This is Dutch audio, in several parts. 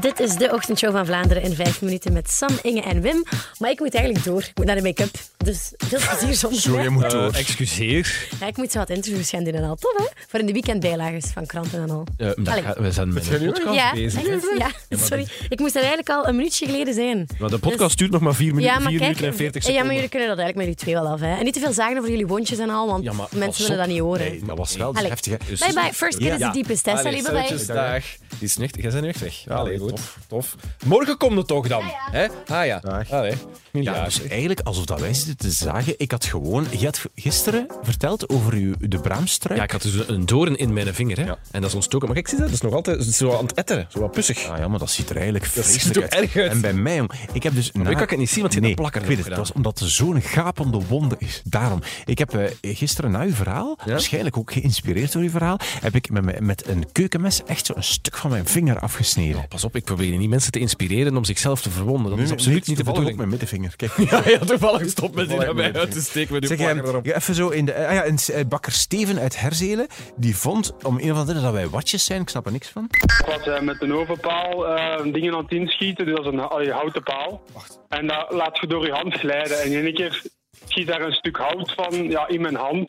Dit is de ochtendshow van Vlaanderen in vijf minuten met Sam, Inge en Wim. Maar ik moet eigenlijk door. Ik moet naar de make-up. Dus veel plezier soms. Je moet Eh, door. excuseer. Ja, ik moet zo wat interviews gaan doen en al. Tof, hè? Voor in de weekendbijlagers van kranten en al. Dat Allee. gaat- we zijn met een podcast ja, bezig. hè? echt, ja, sorry. Ik moest er eigenlijk al een minuutje geleden zijn. Maar de podcast duurt nog maar 4 minuten, Ja, maar vier kijk, minuten en 40 ja, seconden. maar jullie kunnen dat eigenlijk met die twee wel af. Hè. En niet te veel zagen over jullie wondjes en al, want Ja, maar mensen willen op. dat niet horen. Nee, dat was wel Allee. heftig, hè. Dus- Bye bye, first kid is Ja. the deepest. Hè. Allee, bye bye. dag. Die is nu echt, jij bent nu echt weg. Allee, goed. Tof, tof. Morgen komt het toch dan? Hè? Ah ja. Dag. Allee. Ja, Ja, dus eigenlijk alsof dat wij zitten te zagen. Ik had gewoon... Je had gisteren verteld over uw, de braamstruik. Ja, ik had dus een doorn in mijn vinger, hè. En dat is ontstoken. Maar kijk, zie dat? Dat is nog altijd zo aan het etteren. Zo wat pussig. Ah, ja, maar dat ziet er eigenlijk Dat vreselijk ook erg uit. En bij mij, jong, ik heb dus... ik kan het niet zien, want je hebt nee, een plakker ik weet het. erop Het was omdat er zo'n gapende wonde is. Daarom. Ik heb eh, gisteren na uw verhaal, Ja? waarschijnlijk ook geïnspireerd door uw verhaal, heb ik met, met een keukenmes echt zo een stuk van mijn vinger afgesneden. Pas op, ik probeer niet mensen te inspireren om zichzelf te verwonden. Dat is absoluut niet de bedoeling. mijn middenvinger. Kijk. Ja, ja, toevallig stop met die uit te steken met uw Zeg, plakker eh, erop. ja, even zo in de. ah ja, en eh, bakker Steven uit Herzelen, die vond om een of andere reden dat wij watjes zijn. Ik snap er niks van. Ik was eh, met een ovenpaal eh, dingen aan het inschieten, dus dat is een houten paal. En dat laat je door je hand glijden. En in één keer schiet daar een stuk hout van ja, in mijn hand.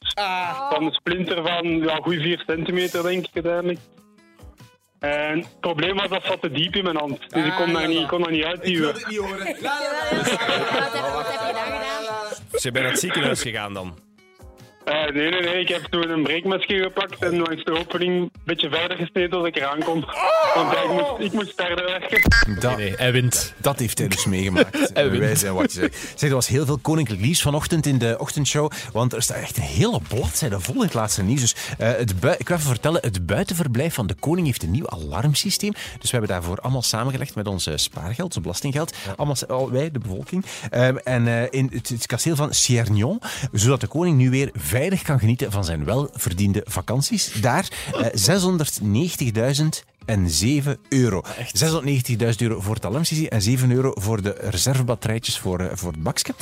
Van een splinter van ja, goed 4 centimeter, denk ik uiteindelijk. En het probleem was dat zat te diep in mijn hand. Dus ik kon daar niet, ik kon daar niet uitduwen. Wat heb wat heb je daar gedaan? Ze zijn naar het ziekenhuis gegaan dan. Eh, nee, nee, nee. Ik heb toen een breekmesje gepakt en langs de opening een beetje verder gesneden als ik eraan kon. Want ik, moest, ik moest verder werken. Dat, Nee, hij wint. dat heeft hij dus meegemaakt. Hij wint. Wij zijn watjes. Zeg, er was heel veel koninklijk nieuws vanochtend in de ochtendshow. Want er staat echt een hele bladzijde vol in het laatste nieuws. Dus, eh, het ik wil even vertellen, het buitenverblijf van de koning heeft een nieuw alarmsysteem. Dus we hebben daarvoor allemaal samengelegd met ons eh, spaargeld, ons belastinggeld. Allemaal, wij, de bevolking. Ehm, en eh, in het, het kasteel van Ciernon, zodat de koning nu weer veilig kan genieten van zijn welverdiende vakanties. Daar eh 690.000 en 7 euro. 690.000 euro voor het alarmsysteem en 7 euro voor de reservebatterijtjes voor, eh, voor het bakje.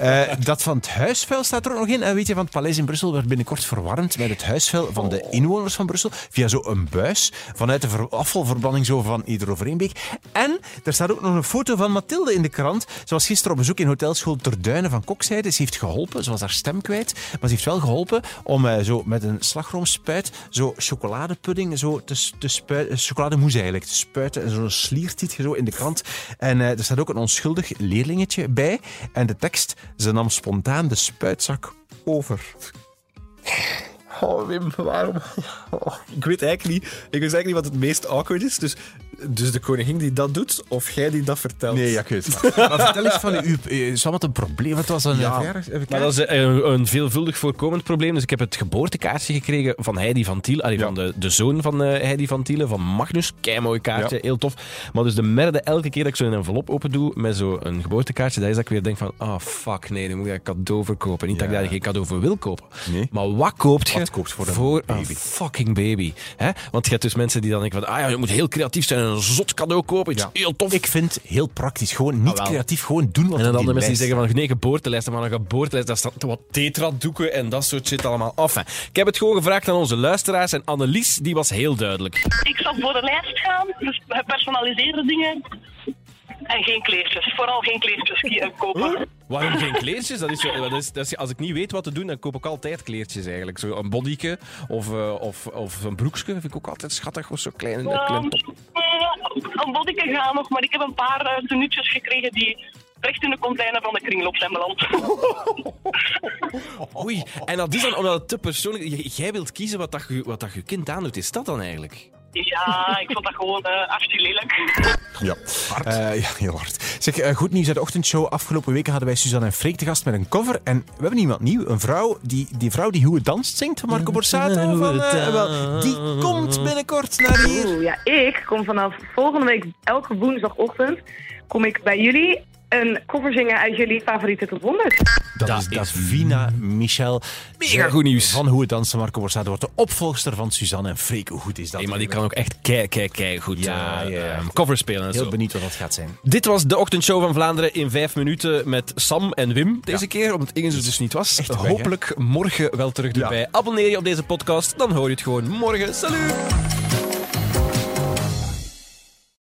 Eh, dat van het huisvuil staat er ook nog in. En weet je, van het paleis in Brussel werd binnenkort verwarmd met het huisvuil van de inwoners van Brussel via zo'n buis vanuit de ver- afvalverbanning zo van Iederovereenbeek. En er staat ook nog een foto van Mathilde in de krant. Ze was gisteren op bezoek in hotelschool Terduinen van Kokzijde. Ze heeft geholpen, ze was haar stem kwijt, maar ze heeft wel geholpen om eh, zo met een slagroomspuit zo chocoladepudding zo te, te spuiten, chocolademousse eigenlijk, te spuiten en zo'n sliertiet zo in de krant. En eh, er staat ook een onschuldig leerlingetje bij. En de tekst, ze nam spontaan de spuitzak over. Oh, Wim, waarom? Oh, ik weet eigenlijk niet, ik weet eigenlijk niet wat het meest awkward is. Dus, dus de koningin die dat doet, of jij die dat vertelt. Nee, ja, ik weet het. Maar vertel eens van u. eh, Is wat een probleem? Wat was een Ja, eh, verjaardag? Even Maar dat is eh, een, een veelvuldig voorkomend probleem. Dus ik heb het geboortekaartje gekregen van Heidi van Tiel. allee, Ja. Van de, de zoon van eh, Heidi van Tielen, van Magnus. Kei kaartje, Ja. heel tof. Maar dus de merde, elke keer dat ik zo een envelop open doe met zo'n geboortekaartje, dat is dat ik weer denk van, ah fuck, nee, nu moet ik een cadeau verkopen. Niet dat ik daar geen cadeau voor wil kopen. Nee. Maar wat koopt je Wat koopt voor een baby? fucking baby? Hè? Want je hebt dus mensen die dan denken van, ah ja, je moet heel creatief zijn een zot cadeau kopen. Iets Ja. heel tof. Ik vind heel praktisch. Gewoon niet Ah, creatief, gewoon doen wat En dan andere mensen die zeggen van nee, geboortelijst, maar een geboortelijst, daar staan wat tetradoeken en dat soort shit allemaal. Enfin, ik heb het gewoon gevraagd aan onze luisteraars en Annelies, die was heel duidelijk. Ik zal voor de lijst gaan, dus gepersonaliseerde dingen. En geen kleertjes. Vooral geen kleertjes kopen. Waarom geen kleertjes? Dat is zo, dat is, dat is, als ik niet weet wat te doen, dan koop ik altijd kleertjes eigenlijk. Zo een bodyke of, eh, of, of een broekje vind ik ook altijd schattig. Of zo klein, een klein Um, top. een bodyke gaan nog, maar ik heb een paar uh, tenuutjes gekregen die recht in de container van de kringloop zijn beland. Oei, en dat is dan omdat het te persoonlijk J- Jij wilt kiezen wat, dat je, wat dat je kind aandoet. Is dat dan eigenlijk? ja, ik vond dat gewoon uh, hartstikke lelijk. Ja. Eh, ja, heel hard. Zeg, eh, goed nieuws uit de ochtendshow. Afgelopen weken hadden wij Suzanne en Freek te gast met een cover. En we hebben iemand nieuw. Een vrouw die, die vrouw die Hoe het danst zingt van Marco Borsato. Van, eh, wel, die komt binnenkort naar hier. Oeh, ja, ik kom vanaf volgende week elke woensdagochtend kom ik bij jullie een cover zingen uit jullie favoriete top 100. Dat, Dat is Davina Michel. Mega goed nieuws. Van Hoe het dansen Marco Borsato wordt de opvolgster van Suzanne en Freek. Hoe goed is dat? Nee, maar die kan ook echt kei, kei, kei goed Ja, ja. eh, cover spelen en Heel zo. benieuwd wat dat gaat zijn. Dit was de ochtendshow van Vlaanderen in vijf minuten met Sam en Wim deze keer, omdat Inge er dus niet was. Echt weg? Hopelijk morgen wel terug erbij. Abonneer je op deze podcast, dan hoor je het gewoon morgen. Salut!